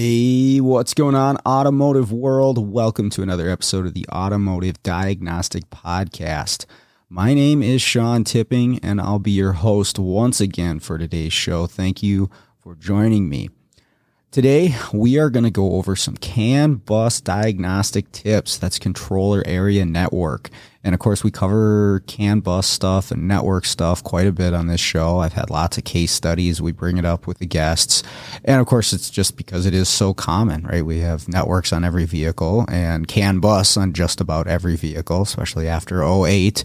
Hey, what's going on, automotive world? Welcome to another episode of the Automotive Diagnostic Podcast. My name is Sean Tipping, and I'll be your host once again for today's show. Thank you for joining me. Today, we are going to go over some CAN bus diagnostic tips. That's controller area network. And of course, we cover CAN bus stuff and network stuff quite a bit on this show. I've had lots of case studies. We bring it up with the guests. And of course, it's just because it is so common, right? We have networks on every vehicle and CAN bus on just about every vehicle, especially after 08.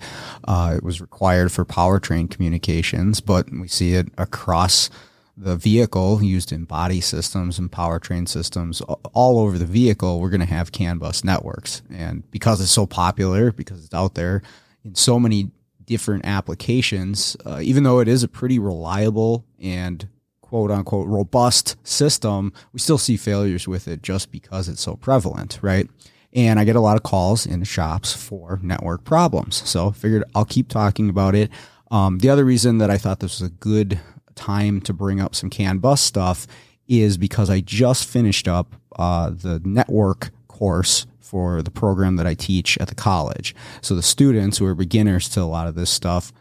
Uh, it was required for powertrain communications, but we see it across the vehicle used in body systems and powertrain systems all over the vehicle, we're going to have CAN bus networks. And because it's so popular, because it's out there in so many different applications, uh, even though it is a pretty reliable and quote unquote robust system, we still see failures with it just because it's so prevalent, right? And I get a lot of calls in shops for network problems. So figured I'll keep talking about it. Um, the other reason that I thought this was a good time to bring up some CAN bus stuff is because I just finished up uh, the network course for the program that I teach at the college. So the students who are beginners to a lot of this stuff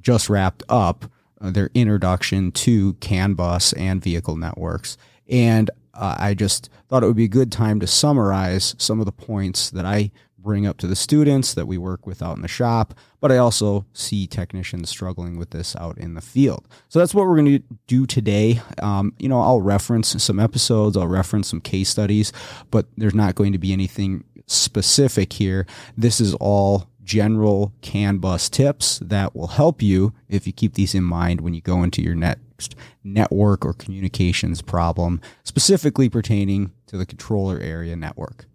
just wrapped up uh, their introduction to CAN bus and vehicle networks. And uh, I just thought it would be a good time to summarize some of the points that I bring up to the students that we work with out in the shop, but I also see technicians struggling with this out in the field. So that's what we're going to do today. Um, you know, I'll reference some episodes, I'll reference some case studies, but there's not going to be anything specific here. This is all general CAN bus tips that will help you if you keep these in mind when you go into your next network or communications problem, specifically pertaining to the controller area network.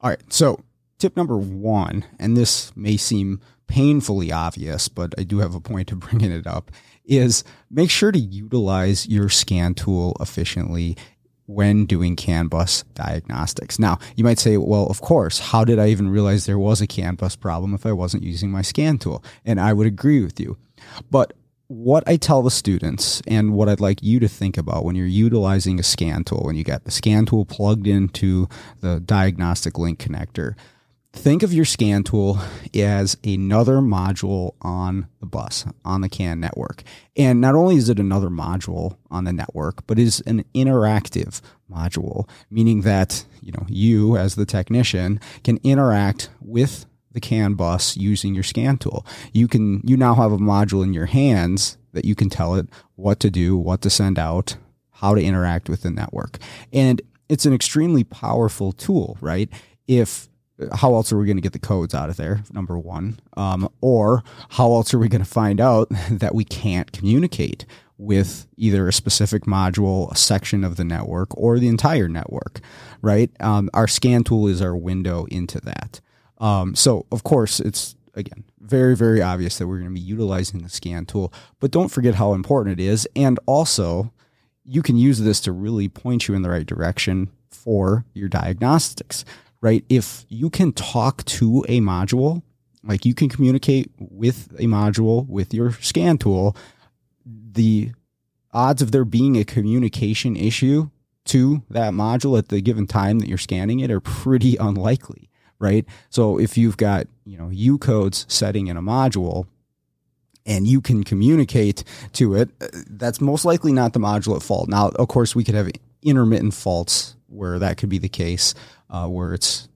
All right, so tip number one, and this may seem painfully obvious, but I do have a point to bringing it up, is make sure to utilize your scan tool efficiently when doing CAN bus diagnostics. Now, you might say, well, of course, how did I even realize there was a CAN bus problem if I wasn't using my scan tool? And I would agree with you. But what I tell the students and what I'd like you to think about when you're utilizing a scan tool, when you got the scan tool plugged into the diagnostic link connector, think of your scan tool as another module on the bus on the can network. And not only is it another module on the network but is an interactive module meaning that you know you as the technician can interact with the can bus using your scan tool. You can you now have a module in your hands that you can tell it what to do what to send out how to interact with the network. And it's an extremely powerful tool right? If how else are we going to get the codes out of there? Number one, um, or how else are we going to find out that we can't communicate with either a specific module, a section of the network, or the entire network? Right. Um, our scan tool is our window into that. Um, so of course, it's again very very obvious that we're going to be utilizing the scan tool, but don't forget how important it is, and also you can use this to really point you in the right direction for your diagnostics right? If you can talk to a module, like you can communicate with a module with your scan tool, the odds of there being a communication issue to that module at the given time that you're scanning it are pretty unlikely, right? So if you've got, you know, U codes setting in a module and you can communicate to it, uh, that's most likely not the module at fault. Now, of course, we could have intermittent faults where that could be the case uh, where it's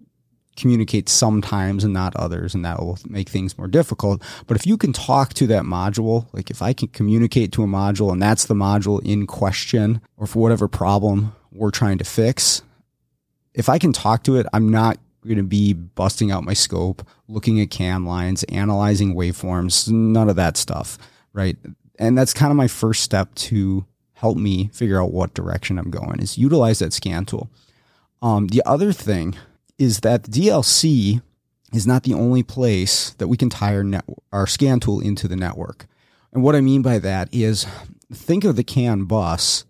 communicates sometimes and not others, and that will make things more difficult. But if you can talk to that module, like if I can communicate to a module and that's the module in question, or for whatever problem we're trying to fix, if I can talk to it, I'm not going to be busting out my scope, looking at CAN lines, analyzing waveforms, none of that stuff, right? And that's kind of my first step to help me figure out what direction I'm going is utilize that scan tool. Um, the other thing is that DLC is not the only place that we can tie our, net, our scan tool into the network. And what I mean by that is think of the CAN bus,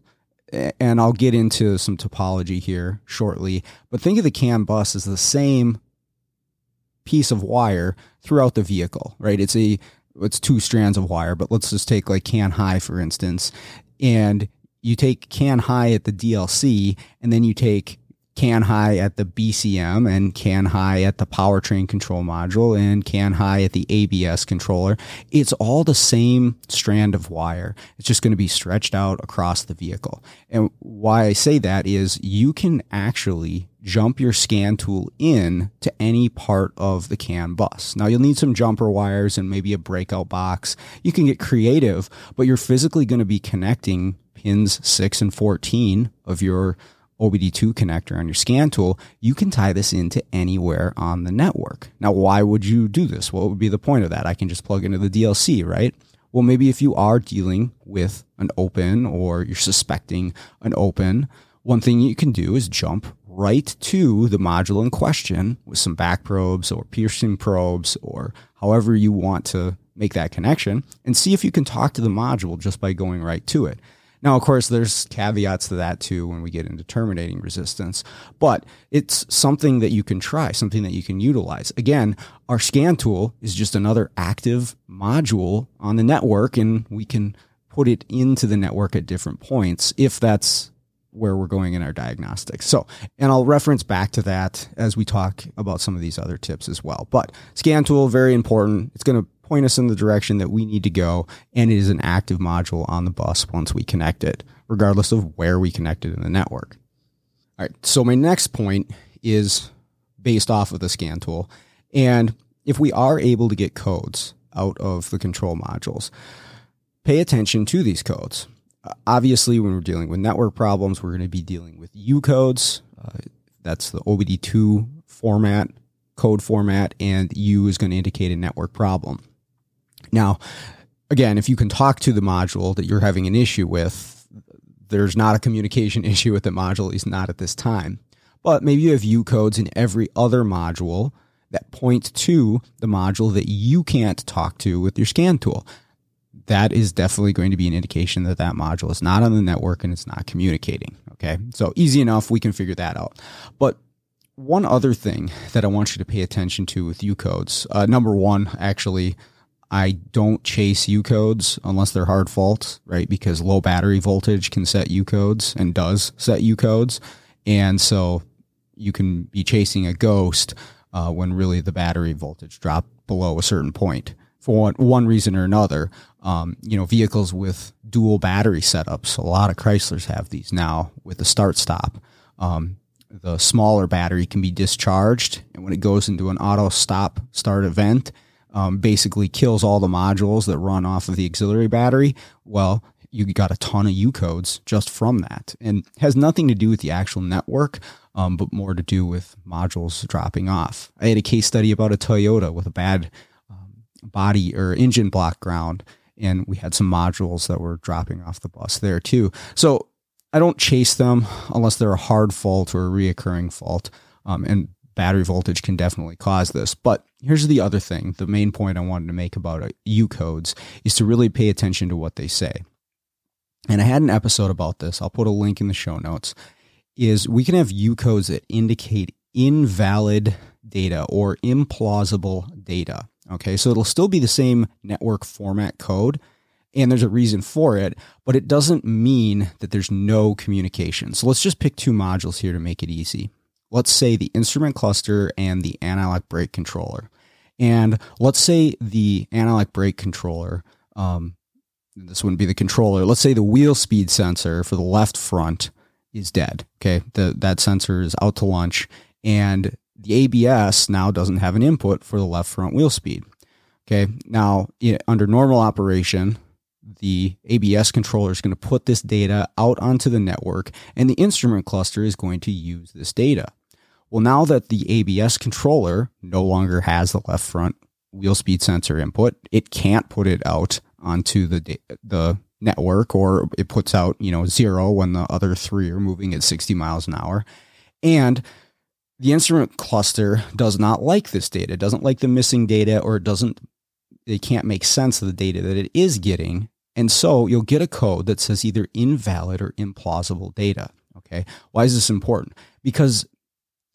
and I'll get into some topology here shortly, but think of the CAN bus as the same piece of wire throughout the vehicle, right? It's a it's two strands of wire, but let's just take like CAN high for instance, and you take CAN high at the DLC, and then you take CAN high at the BCM and CAN high at the powertrain control module and CAN high at the ABS controller. It's all the same strand of wire. It's just going to be stretched out across the vehicle. And why I say that is you can actually jump your scan tool in to any part of the CAN bus. Now you'll need some jumper wires and maybe a breakout box. You can get creative, but you're physically going to be connecting pins 6 and 14 of your OBD2 connector on your scan tool, you can tie this into anywhere on the network. Now, why would you do this? What would be the point of that? I can just plug into the DLC, right? Well, maybe if you are dealing with an open or you're suspecting an open, one thing you can do is jump right to the module in question with some back probes or piercing probes or however you want to make that connection and see if you can talk to the module just by going right to it. Now, of course, there's caveats to that too when we get into terminating resistance, but it's something that you can try, something that you can utilize. Again, our scan tool is just another active module on the network, and we can put it into the network at different points if that's where we're going in our diagnostics. So, and I'll reference back to that as we talk about some of these other tips as well. But scan tool, very important. It's going to point us in the direction that we need to go. And it is an active module on the bus once we connect it, regardless of where we connect it in the network. All right. So my next point is based off of the scan tool. And if we are able to get codes out of the control modules, pay attention to these codes. Uh, obviously, when we're dealing with network problems, we're going to be dealing with U codes. Uh, that's the OBD2 format, code format, and U is going to indicate a network problem. Now, again, if you can talk to the module that you're having an issue with, there's not a communication issue with the module, at least not at this time. But maybe you have U codes in every other module that point to the module that you can't talk to with your scan tool. That is definitely going to be an indication that that module is not on the network and it's not communicating. Okay. So easy enough. We can figure that out. But one other thing that I want you to pay attention to with U codes, uh, number one, actually, I don't chase U codes unless they're hard faults, right? Because low battery voltage can set U codes and does set U codes. And so you can be chasing a ghost uh, when really the battery voltage dropped below a certain point for one, reason or another. Um, you know, vehicles with dual battery setups, a lot of Chryslers have these now with the start stop. Um, the smaller battery can be discharged, and when it goes into an auto stop start event, um, basically kills all the modules that run off of the auxiliary battery, well, you got a ton of U codes just from that, and has nothing to do with the actual network, um, but more to do with modules dropping off. I had a case study about a Toyota with a bad um, body or engine block ground, and we had some modules that were dropping off the bus there too. So I don't chase them unless they're a hard fault or a reoccurring fault. Um, and battery voltage can definitely cause this. But here's the other thing the main point I wanted to make about uh, U codes is to really pay attention to what they say. And I had an episode about this. I'll put a link in the show notes. Is we can have U codes that indicate invalid data or implausible data. Okay, so it'll still be the same network format code, and there's a reason for it, but it doesn't mean that there's no communication. So let's just pick two modules here to make it easy let's say the instrument cluster and the anti-lock brake controller. And let's say the anti-lock brake controller, um, this wouldn't be the controller. Let's say the wheel speed sensor for the left front is dead. Okay. The, that sensor is out to lunch and the ABS now doesn't have an input for the left front wheel speed. Okay. Now, under normal operation, the ABS controller is going to put this data out onto the network and the instrument cluster is going to use this data. Well, now that the ABS controller no longer has the left front wheel speed sensor input, it can't put it out onto the the network or it puts out, you know, zero when the other three are moving at 60 miles an hour. And the instrument cluster does not like this data, it doesn't like the missing data, or it doesn't, they can't make sense of the data that it is getting. And so you'll get a code that says either invalid or implausible data. Okay. Why is this important? Because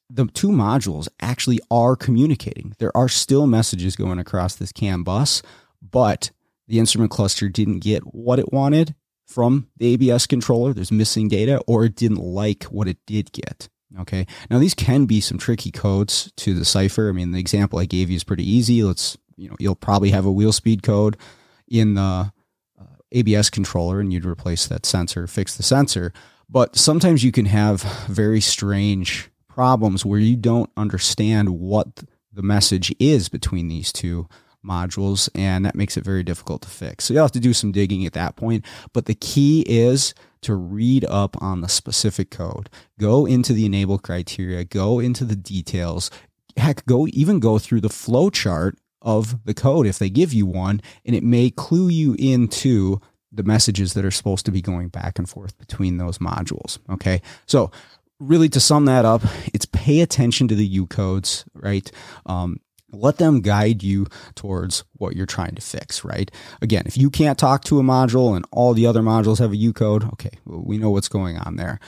the two modules actually are communicating. There are still messages going across this CAN bus, but the instrument cluster didn't get what it wanted from the ABS controller. There's missing data, or it didn't like what it did get. Okay. Now these can be some tricky codes to decipher. I mean, the example I gave you is pretty easy. Let's, you know, you'll probably have a wheel speed code in the ABS controller and you'd replace that sensor, fix the sensor. But sometimes you can have very strange problems where you don't understand what the message is between these two modules, and that makes it very difficult to fix. So you'll have to do some digging at that point. But the key is to read up on the specific code, go into the enable criteria, go into the details, heck, go even go through the flow chart of the code if they give you one, and it may clue you into the messages that are supposed to be going back and forth between those modules. Okay. So, really, to sum that up, it's pay attention to the U codes, right? Um, let them guide you towards what you're trying to fix, right? Again, if you can't talk to a module and all the other modules have a U code, okay, well, we know what's going on there.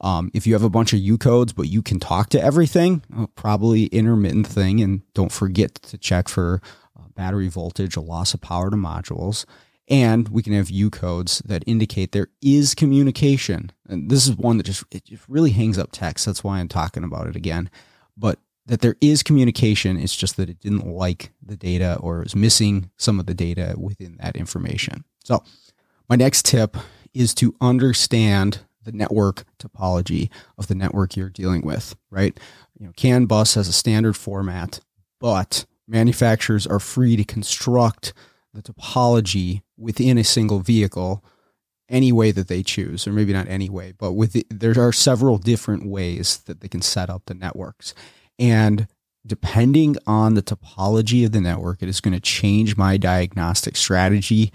Um, if you have a bunch of U codes, but you can talk to everything, well, probably intermittent thing. And don't forget to check for uh, battery voltage, a loss of power to modules. And we can have U codes that indicate there is communication. And this is one that just, it just really hangs up techs. That's why I'm talking about it again. But that there is communication. It's just that it didn't like the data or is missing some of the data within that information. So, my next tip is to understand the network topology of the network you're dealing with, right? You know, CAN bus has a standard format, but manufacturers are free to construct the topology within a single vehicle any way that they choose, or maybe not any way, but with the, there are several different ways that they can set up the networks. And depending on the topology of the network, it is going to change my diagnostic strategy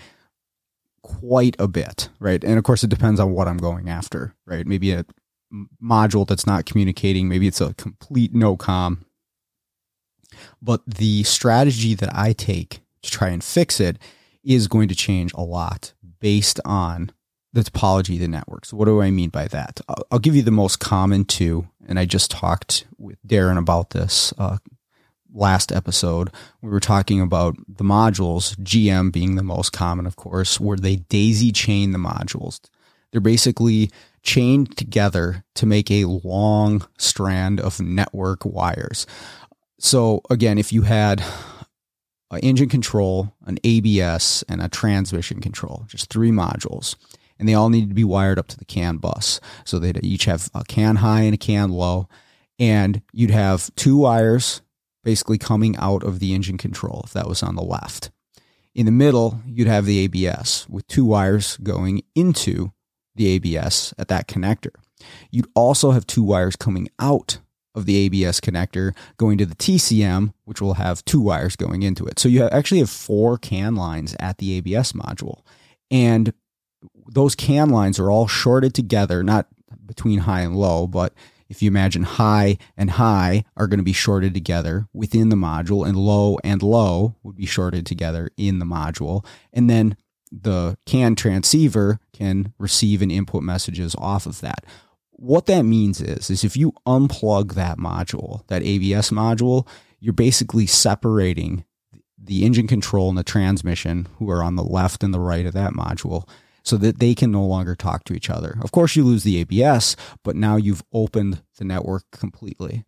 quite a bit, right? And of course, it depends on what I'm going after, right? Maybe a module that's not communicating, maybe it's a complete no com. But the strategy that I take to try and fix it is going to change a lot based on the topology of the network. So, what do I mean by that? I'll, I'll give you the most common two, and I just talked with Darren about this uh, last episode. We were talking about the modules, GM being the most common, of course, where they daisy chain the modules. They're basically chained together to make a long strand of network wires. So, again, if you had an engine control, an ABS, and a transmission control, just three modules. And they all need to be wired up to the CAN bus. So they'd each have a CAN high and a CAN low. And you'd have two wires basically coming out of the engine control if that was on the left. In the middle, you'd have the ABS with two wires going into the ABS at that connector. You'd also have two wires coming out of the ABS connector going to the TCM, which will have two wires going into it. So you actually have four CAN lines at the ABS module. And those CAN lines are all shorted together, not between high and low, but if you imagine high and high are going to be shorted together within the module, and low and low would be shorted together in the module. And then the CAN transceiver can receive and input messages off of that what that means is is if you unplug that module, that ABS module, you're basically separating the engine control and the transmission who are on the left and the right of that module so that they can no longer talk to each other. Of course you lose the ABS, but now you've opened the network completely.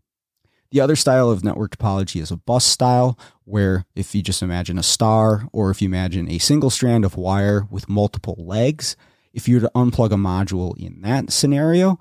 The other style of network topology is a bus style, where if you just imagine a star or if you imagine a single strand of wire with multiple legs, if you were to unplug a module in that scenario,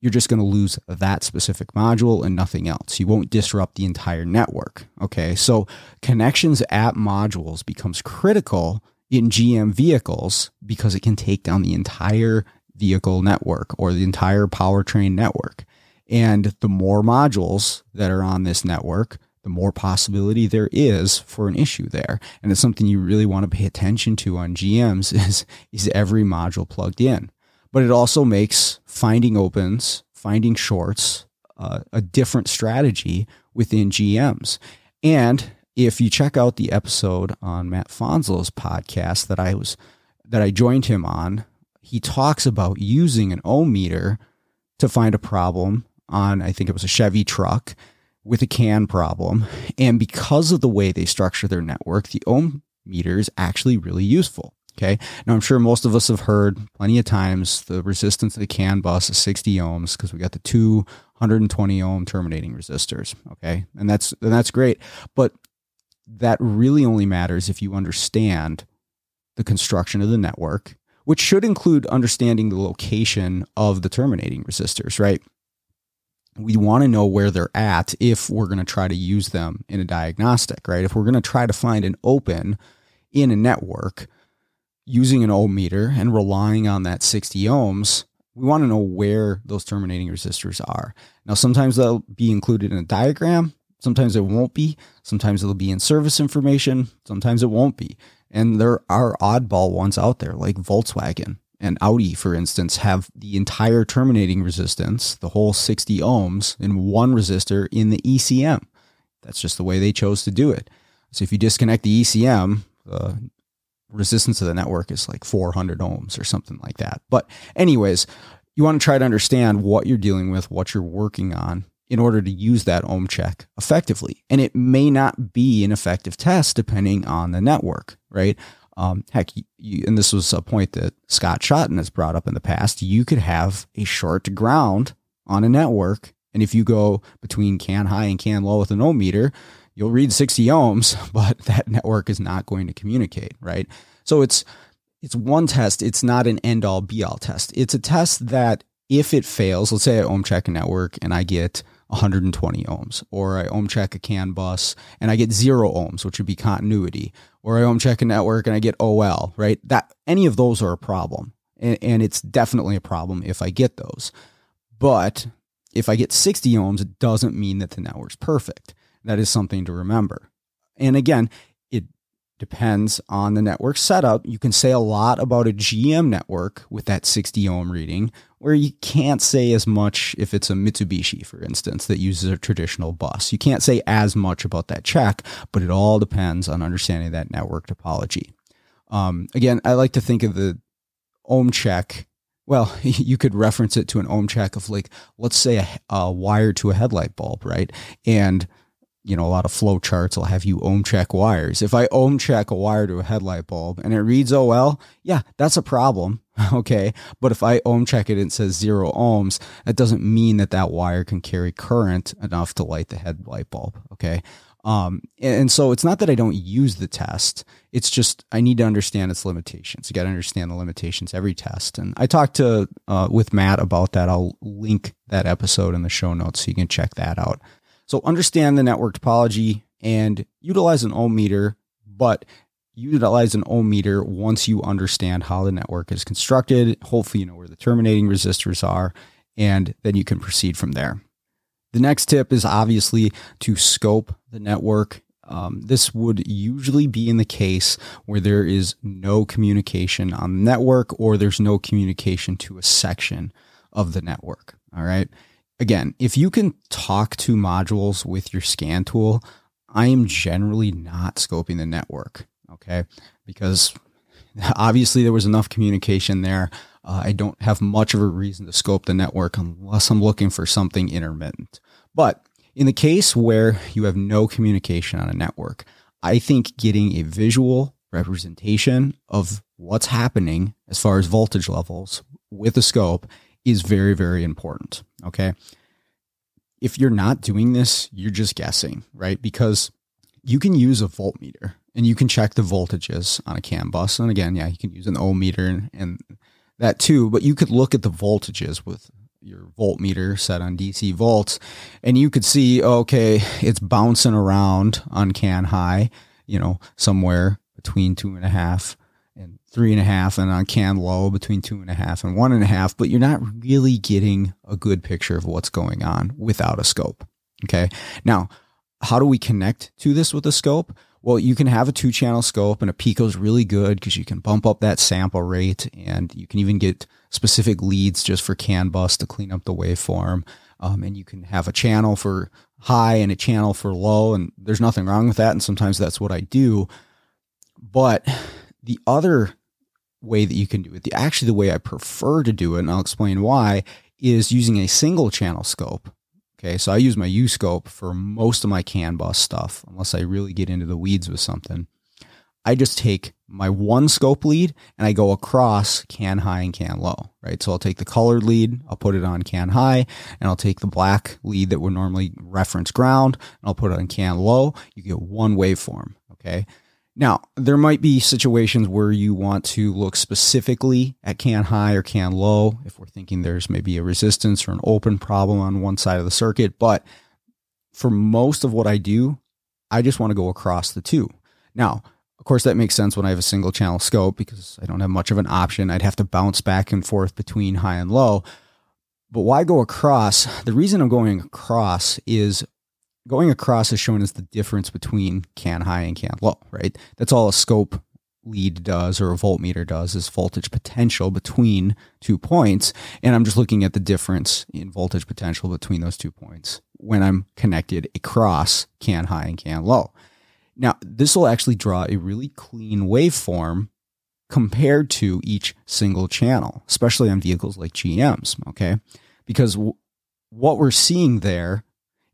you're just going to lose that specific module and nothing else. You won't disrupt the entire network. Okay. So connections at modules becomes critical in GM vehicles because it can take down the entire vehicle network or the entire powertrain network. And the more modules that are on this network, the more possibility there is for an issue there. And it's something you really want to pay attention to on GMs is, is every module plugged in but it also makes finding opens, finding shorts uh, a different strategy within GMs. And if you check out the episode on Matt Fanslow's podcast that I was that I joined him on, he talks about using an ohm meter to find a problem on I think it was a Chevy truck with a CAN problem. And because of the way they structure their network, the ohm meter is actually really useful. Okay. Now I'm sure most of us have heard plenty of times the resistance of the CAN bus is 60 ohms because we got the two 120 ohm terminating resistors. Okay. And that's and that's great. But that really only matters if you understand the construction of the network, which should include understanding the location of the terminating resistors, right? we want to know where they're at if we're going to try to use them in a diagnostic, right? If we're going to try to find an open in a network using an ohm meter and relying on that 60 ohms, we want to know where those terminating resistors are. Now, sometimes they'll be included in a diagram, sometimes it won't be, sometimes it'll be in service information, sometimes it won't be. And there are oddball ones out there like Volkswagen and Audi, for instance, have the entire terminating resistance, the whole 60 ohms in one resistor in the ECM. That's just the way they chose to do it. So if you disconnect the ECM, the resistance of the network is like 400 ohms or something like that. But, anyways, you want to try to understand what you're dealing with, what you're working on in order to use that ohm check effectively. And it may not be an effective test depending on the network, right? Um, heck, you, and this was a point that Scott Shotton has brought up in the past. You could have a short ground on a network, and if you go between can high and can low with an ohm meter, you'll read 60 ohms, but that network is not going to communicate, right? So it's it's one test. It's not an end all be all test. It's a test that if it fails, let's say I ohm check a network and I get 120 ohms, or I ohm check a CAN bus and I get zero ohms, which would be continuity, or I ohm check a network and I get OL, right? That any of those are a problem. And, and it's definitely a problem if I get those. But if I get 60 ohms, it doesn't mean that the network's perfect. That is something to remember. And again, depends on the network setup. You can say a lot about a GM network with that 60 ohm reading, where you can't say as much if it's a Mitsubishi, for instance, that uses a traditional bus. You can't say as much about that check, but it all depends on understanding that network topology. Um, again, I like to think of the ohm check. Well, you could reference it to an ohm check of like, let's say a, a wire to a headlight bulb, right? And you know, a lot of flow charts will have you ohm check wires. If I ohm check a wire to a headlight bulb and it reads OL, yeah, that's a problem. Okay. But if I ohm check it and it says zero ohms, that doesn't mean that that wire can carry current enough to light the headlight bulb. Okay. Um, and so it's not that I don't use the test. It's just I need to understand its limitations. You got to understand the limitations every test. And I talked to uh, with Matt about that. I'll link that episode in the show notes so you can check that out. So understand the network topology and utilize an ohm meter, but utilize an ohm meter once you understand how the network is constructed. Hopefully, you know where the terminating resistors are, and then you can proceed from there. The next tip is obviously to scope the network. Um, this would usually be in the case where there is no communication on the network or there's no communication to a section of the network. All right again, if you can talk to modules with your scan tool, I am generally not scoping the network. Okay. Because obviously there was enough communication there. Uh, I don't have much of a reason to scope the network unless I'm looking for something intermittent. But in the case where you have no communication on a network, I think getting a visual representation of what's happening as far as voltage levels with a scope is very, very important. Okay. If you're not doing this, you're just guessing, right? Because you can use a voltmeter and you can check the voltages on a CAN bus. And again, yeah, you can use an ohm meter and, and that too, but you could look at the voltages with your voltmeter set on DC volts and you could see, oh, okay, it's bouncing around on CAN high, you know, somewhere between two and a half three and a half, and on can low between two and a half and one and a half, but you're not really getting a good picture of what's going on without a scope. Okay. Now, how do we connect to this with a scope? Well, you can have a two channel scope and a Pico is really good because you can bump up that sample rate and you can even get specific leads just for CAN bus to clean up the waveform. um, and you can have a channel for high and a channel for low, and there's nothing wrong with that. And sometimes that's what I do. But the other way that you can do it, the actually the way I prefer to do it, and I'll explain why, is using a single channel scope. Okay, so I use my U scope for most of my CAN bus stuff, unless I really get into the weeds with something. I just take my one scope lead and I go across can high and can low, right? So I'll take the colored lead, I'll put it on can high, and I'll take the black lead that would normally reference ground, and I'll put it on can low. You get one waveform, okay? Now, there might be situations where you want to look specifically at can high or can low if we're thinking there's maybe a resistance or an open problem on one side of the circuit. But for most of what I do, I just want to go across the two. Now, of course, that makes sense when I have a single channel scope because I don't have much of an option. I'd have to bounce back and forth between high and low. But why go across? The reason I'm going across is going across is shown us the difference between can high and can low, right? That's all a scope lead does or a voltmeter does is voltage potential between two points. And I'm just looking at the difference in voltage potential between those two points when I'm connected across can high and can low. Now, this will actually draw a really clean waveform compared to each single channel, especially on vehicles like GMs, okay? Because w- what we're seeing there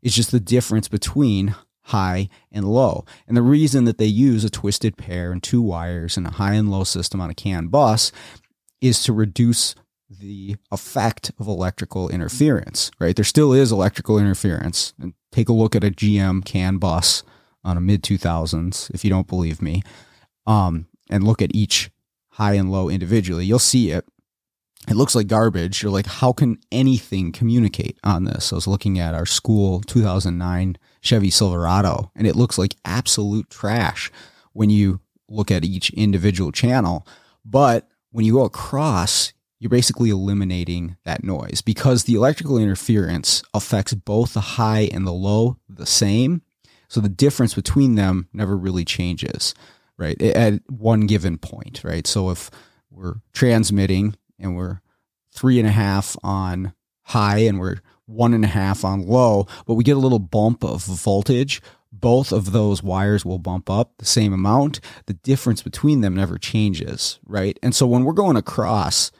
is just the difference between high and low. And the reason that they use a twisted pair and two wires and a high and low system on a CAN bus is to reduce the effect of electrical interference, right? There still is electrical interference. And take a look at a GM CAN bus on a mid 2000s, if you don't believe me, um, and look at each high and low individually, you'll see it it looks like garbage. You're like, how can anything communicate on this? I was looking at our school 2009 Chevy Silverado, and it looks like absolute trash when you look at each individual channel. But when you go across, you're basically eliminating that noise because the electrical interference affects both the high and the low the same. So the difference between them never really changes, right? At one given point, right? So if we're transmitting and we're three and a half on high and we're one and a half on low, but we get a little bump of voltage. Both of those wires will bump up the same amount. The difference between them never changes, right? And so when we're going across,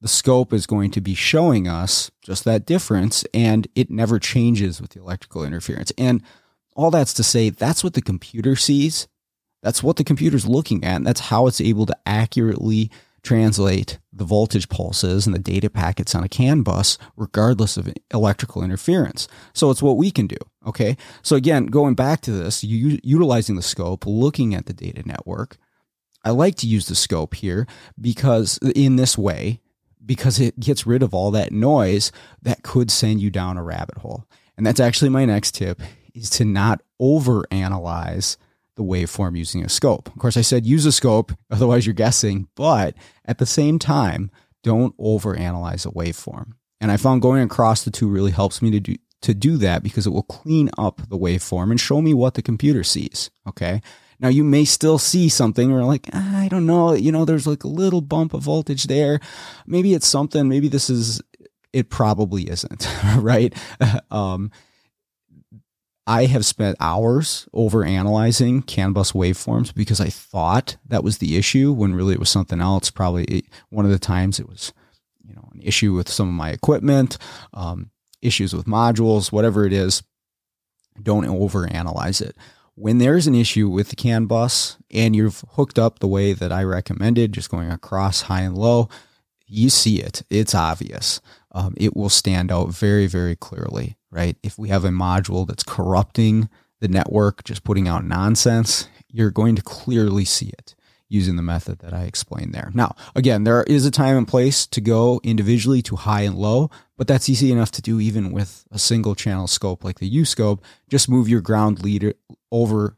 the scope is going to be showing us just that difference and it never changes with the electrical interference. And all that's to say, that's what the computer sees. That's what the computer's looking at. And that's how it's able to accurately translate the voltage pulses and the data packets on a CAN bus, regardless of electrical interference. So it's what we can do. Okay. So again, going back to this, utilizing the scope, looking at the data network. I like to use the scope here because in this way, because it gets rid of all that noise that could send you down a rabbit hole. And that's actually my next tip is to not over analyze the waveform using a scope. Of course, I said use a scope, otherwise you're guessing, but at the same time, don't overanalyze a waveform. And I found going across the two really helps me to do to do that because it will clean up the waveform and show me what the computer sees. Okay. Now you may still see something where like, ah, I don't know, you know, there's like a little bump of voltage there. Maybe it's something, maybe this is, it probably isn't, right? um, I have spent hours over analyzing CAN bus waveforms because I thought that was the issue when really it was something else. Probably one of the times it was, you know, an issue with some of my equipment, um, issues with modules, whatever it is. Don't over analyze it. When there's an issue with the CAN bus and you've hooked up the way that I recommended, just going across high and low, you see it. It's obvious. Um, it will stand out very, very clearly right? If we have a module that's corrupting the network, just putting out nonsense, you're going to clearly see it using the method that I explained there. Now, again, there is a time and place to go individually to high and low, but that's easy enough to do even with a single channel scope like the U scope. Just move your ground lead over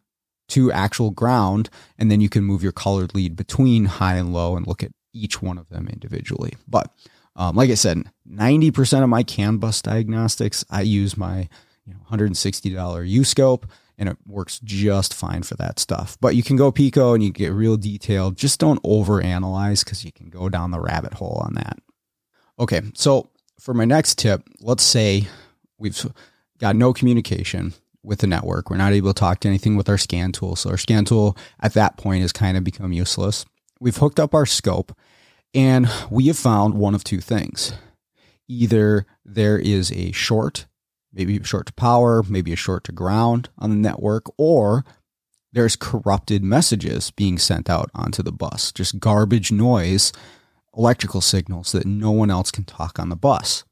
to actual ground, and then you can move your colored lead between high and low and look at each one of them individually. But um, like I said, 90% of my CAN bus diagnostics, I use my you know, $160 U scope and it works just fine for that stuff. But you can go Pico and you get real detailed. Just don't over analyze because you can go down the rabbit hole on that. Okay, so for my next tip, let's say we've got no communication with the network. We're not able to talk to anything with our scan tool. So our scan tool at that point has kind of become useless. We've hooked up our scope and we have found one of two things. Either there is a short, maybe a short to power, maybe a short to ground on the network, or there's corrupted messages being sent out onto the bus, just garbage noise, electrical signals that no one else can talk on the bus.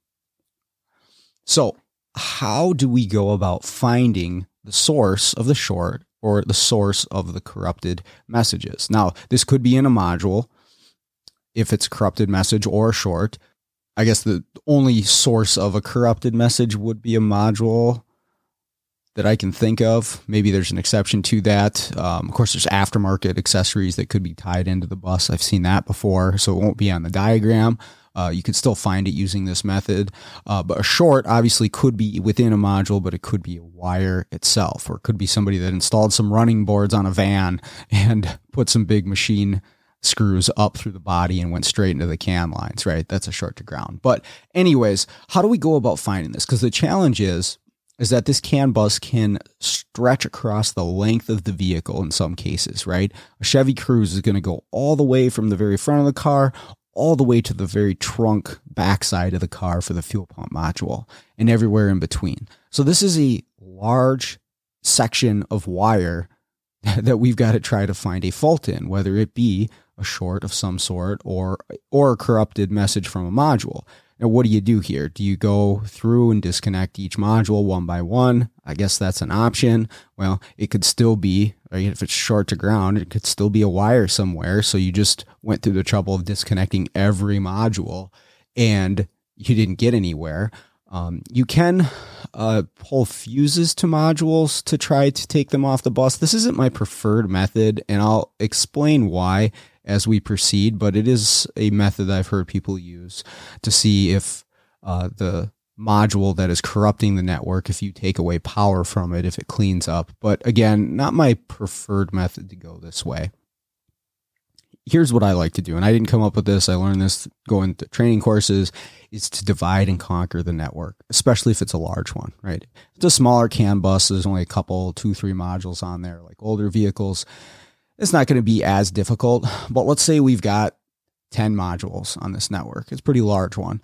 So, how do we go about finding the source of the short or the source of the corrupted messages? Now, this could be in a module if it's a corrupted message or a short. I guess the only source of a corrupted message would be a module that I can think of. Maybe there's an exception to that. Um, of course, there's aftermarket accessories that could be tied into the bus. I've seen that before, so it won't be on the diagram. Uh, you can still find it using this method. Uh, but a short obviously could be within a module, but it could be a wire itself, or it could be somebody that installed some running boards on a van and put some big machine screws up through the body and went straight into the CAN lines, right? That's a short to ground. But anyways, how do we go about finding this? Because the challenge is is that this CAN bus can stretch across the length of the vehicle in some cases, right? A Chevy Cruze is going to go all the way from the very front of the car all the way to the very trunk backside of the car for the fuel pump module and everywhere in between. So this is a large section of wire that we've got to try to find a fault in, whether it be a short of some sort or or a corrupted message from a module. Now, what do you do here? Do you go through and disconnect each module one by one? I guess that's an option. Well, it could still be, if it's short to ground, it could still be a wire somewhere. So you just went through the trouble of disconnecting every module and you didn't get anywhere. Um, you can uh, pull fuses to modules to try to take them off the bus. This isn't my preferred method, and I'll explain why as we proceed, but it is a method I've heard people use to see if uh, the module that is corrupting the network, if you take away power from it, if it cleans up. But again, not my preferred method to go this way. Here's what I like to do, and I didn't come up with this. I learned this going to training courses, is to divide and conquer the network, especially if it's a large one, right? If it's a smaller CAN bus, there's only a couple, two, three modules on there, like older vehicles it's not going to be as difficult. But let's say we've got 10 modules on this network. It's a pretty large one.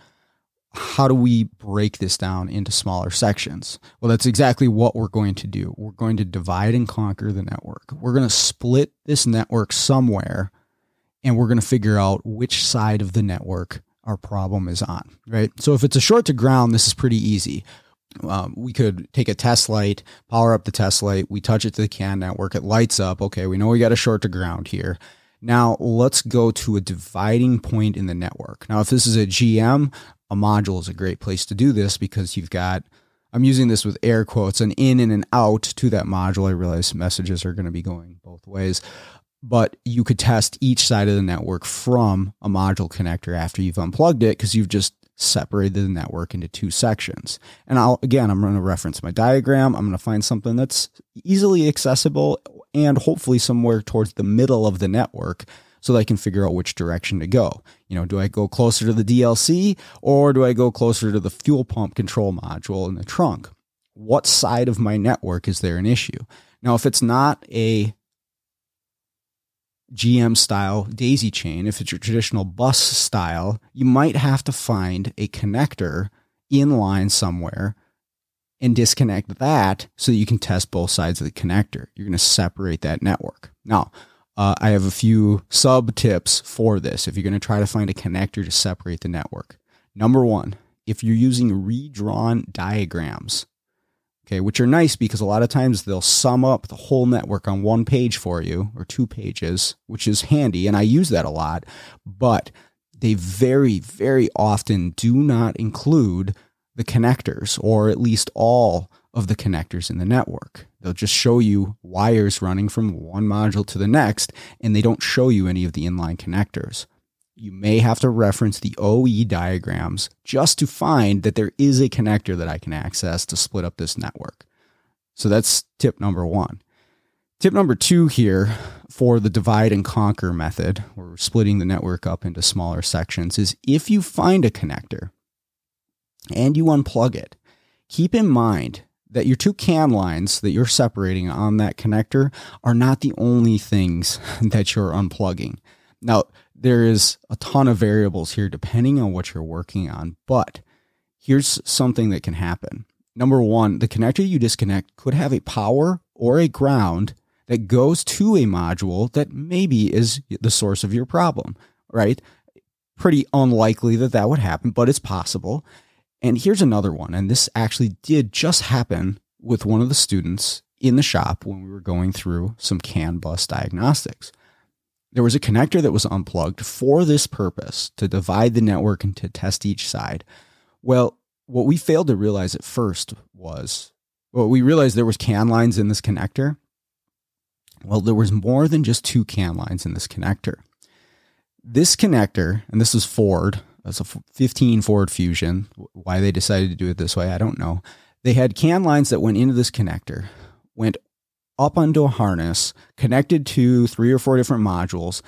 How do we break this down into smaller sections? Well, that's exactly what we're going to do. We're going to divide and conquer the network. We're going to split this network somewhere and we're going to figure out which side of the network our problem is on, right? So if it's a short to ground, this is pretty easy um, we could take a test light, power up the test light, we touch it to the CAN network, it lights up. Okay, we know we got a short to ground here. Now let's go to a dividing point in the network. Now, if this is a GM, a module is a great place to do this because you've got, I'm using this with air quotes, an in and an out to that module. I realize messages are going to be going both ways, but you could test each side of the network from a module connector after you've unplugged it because you've just separated the network into two sections. And I'll, again, I'm going to reference my diagram. I'm going to find something that's easily accessible and hopefully somewhere towards the middle of the network so that I can figure out which direction to go. You know, do I go closer to the DLC or do I go closer to the fuel pump control module in the trunk? What side of my network is there an issue? Now, if it's not a GM style daisy chain, if it's your traditional bus style, you might have to find a connector in line somewhere and disconnect that so that you can test both sides of the connector. You're going to separate that network. Now, uh, I have a few sub tips for this if you're going to try to find a connector to separate the network. Number one, if you're using redrawn diagrams, okay, which are nice because a lot of times they'll sum up the whole network on one page for you or two pages, which is handy. And I use that a lot, but they very, very often do not include the connectors or at least all of the connectors in the network. They'll just show you wires running from one module to the next, and they don't show you any of the inline connectors you may have to reference the OE diagrams just to find that there is a connector that I can access to split up this network. So that's tip number one. Tip number two here for the divide and conquer method, where we're splitting the network up into smaller sections, is if you find a connector and you unplug it, keep in mind that your two CAN lines that you're separating on that connector are not the only things that you're unplugging. Now, there is a ton of variables here depending on what you're working on, but here's something that can happen. Number one, the connector you disconnect could have a power or a ground that goes to a module that maybe is the source of your problem, right? Pretty unlikely that that would happen, but it's possible. And here's another one. And this actually did just happen with one of the students in the shop when we were going through some CAN bus diagnostics. There was a connector that was unplugged for this purpose to divide the network and to test each side. Well, what we failed to realize at first was well, we realized there was CAN lines in this connector. Well, there was more than just two CAN lines in this connector. This connector, and this is Ford, that's a 15 Ford Fusion. Why they decided to do it this way, I don't know. They had CAN lines that went into this connector, went up onto a harness, connected to three or four different modules,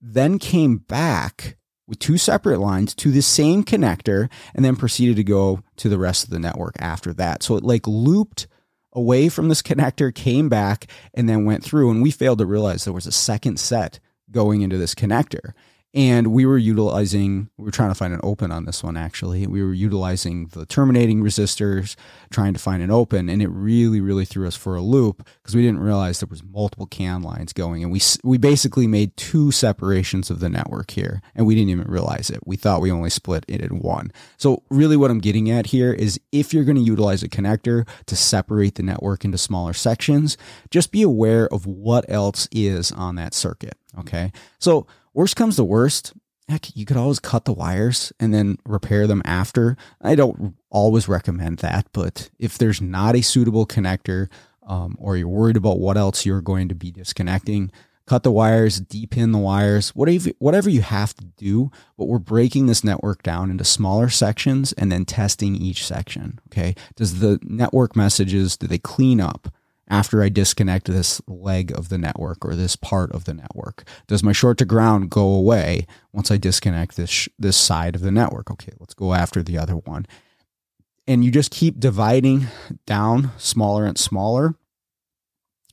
then came back with two separate lines to the same connector and then proceeded to go to the rest of the network after that. So it like looped away from this connector, came back, and then went through. And we failed to realize there was a second set going into this connector. And we were utilizing, we were trying to find an open on this one actually. We were utilizing the terminating resistors, trying to find an open, and it really, really threw us for a loop because we didn't realize there was multiple CAN lines going. And we, we basically made two separations of the network here, and we didn't even realize it. We thought we only split it in one. So, really, what I'm getting at here is if you're going to utilize a connector to separate the network into smaller sections, just be aware of what else is on that circuit. Okay. So, Worst comes to worst, heck, you could always cut the wires and then repair them after. I don't always recommend that, but if there's not a suitable connector um, or you're worried about what else you're going to be disconnecting, cut the wires, depin the wires, whatever whatever you have to do. But we're breaking this network down into smaller sections and then testing each section. Okay, does the network messages do they clean up? After I disconnect this leg of the network or this part of the network? Does my short to ground go away once I disconnect this sh- this side of the network? Okay, let's go after the other one. And you just keep dividing down smaller and smaller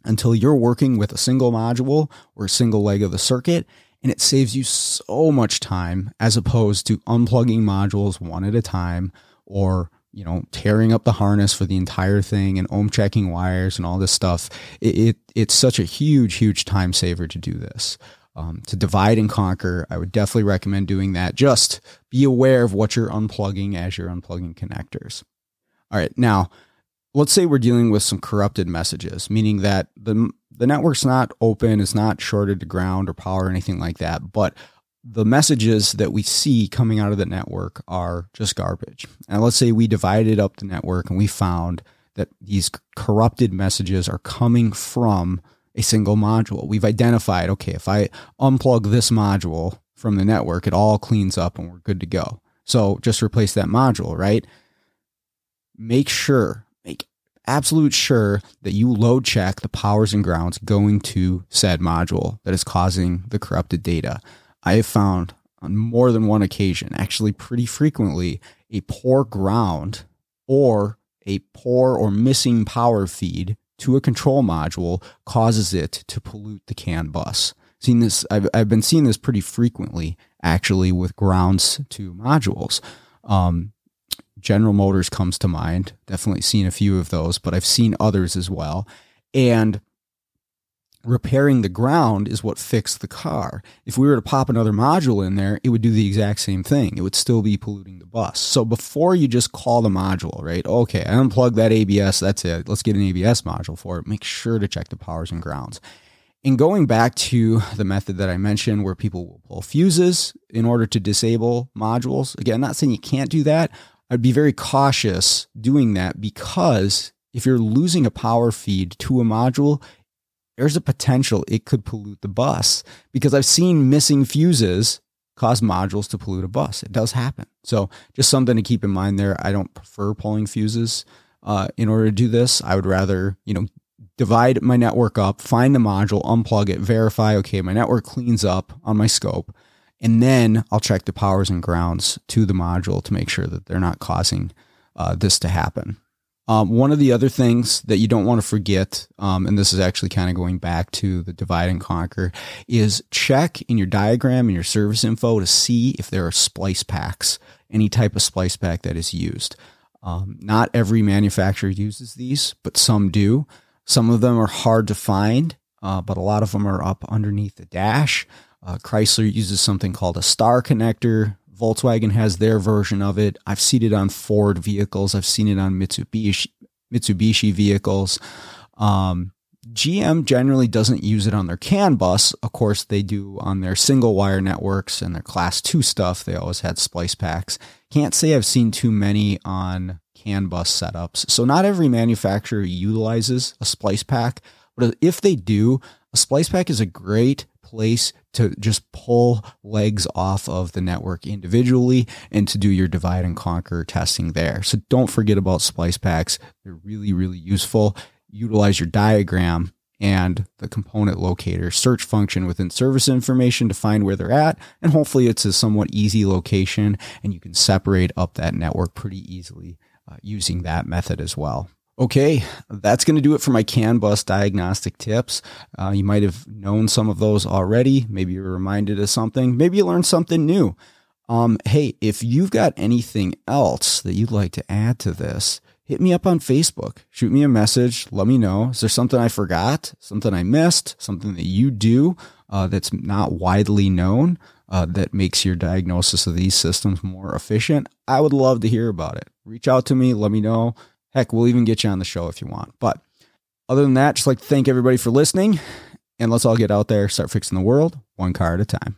until you're working with a single module or a single leg of the circuit and it saves you so much time as opposed to unplugging modules one at a time or you know, tearing up the harness for the entire thing and ohm checking wires and all this stuff. It, it it's such a huge, huge time saver to do this. Um, to divide and conquer, I would definitely recommend doing that. Just be aware of what you're unplugging as you're unplugging connectors. All right, now let's say we're dealing with some corrupted messages, meaning that the the network's not open, it's not shorted to ground or power or anything like that, but the messages that we see coming out of the network are just garbage. And let's say we divided up the network and we found that these corrupted messages are coming from a single module. We've identified, okay, if I unplug this module from the network, it all cleans up and we're good to go. So just replace that module, right? Make sure, make absolute sure that you load check the powers and grounds going to said module that is causing the corrupted data. I have found on more than one occasion, actually pretty frequently, a poor ground or a poor or missing power feed to a control module causes it to pollute the CAN bus. Seen this, I've, I've been seeing this pretty frequently actually with grounds to modules. Um, General Motors comes to mind. Definitely seen a few of those, but I've seen others as well. And repairing the ground is what fixed the car. If we were to pop another module in there, it would do the exact same thing. It would still be polluting the bus. So before you just call the module, right? Okay, I unplug that ABS. That's it. Let's get an ABS module for it. Make sure to check the powers and grounds. And going back to the method that I mentioned where people will pull fuses in order to disable modules, again, I'm not saying you can't do that. I'd be very cautious doing that because if you're losing a power feed to a module, there's a potential it could pollute the bus because I've seen missing fuses cause modules to pollute a bus. It does happen. So just something to keep in mind there. I don't prefer pulling fuses uh, in order to do this. I would rather, you know, divide my network up, find the module, unplug it, verify, okay, my network cleans up on my scope. And then I'll check the powers and grounds to the module to make sure that they're not causing uh, this to happen. Um, one of the other things that you don't want to forget, um, and this is actually kind of going back to the divide and conquer, is check in your diagram and your service info to see if there are splice packs, any type of splice pack that is used. Um, not every manufacturer uses these, but some do. Some of them are hard to find, uh, but a lot of them are up underneath the dash. Uh, Chrysler uses something called a star connector. Volkswagen has their version of it. I've seen it on Ford vehicles. I've seen it on Mitsubishi Mitsubishi vehicles. Um, GM generally doesn't use it on their CAN bus. Of course, they do on their single wire networks and their class two stuff. They always had splice packs. Can't say I've seen too many on CAN bus setups. So not every manufacturer utilizes a splice pack, but if they do, a splice pack is a great place to just pull legs off of the network individually and to do your divide and conquer testing there. So don't forget about splice packs. They're really, really useful. Utilize your diagram and the component locator search function within service information to find where they're at. And hopefully it's a somewhat easy location and you can separate up that network pretty easily uh, using that method as well. Okay, that's going to do it for my CAN bus diagnostic tips. Uh, you might have known some of those already. Maybe you're reminded of something. Maybe you learned something new. Um, hey, if you've got anything else that you'd like to add to this, hit me up on Facebook. Shoot me a message. Let me know. Is there something I forgot? Something I missed? Something that you do uh, that's not widely known uh, that makes your diagnosis of these systems more efficient? I would love to hear about it. Reach out to me. Let me know. Heck, we'll even get you on the show if you want. But other than that, just like to thank everybody for listening. And let's all get out there, start fixing the world one car at a time.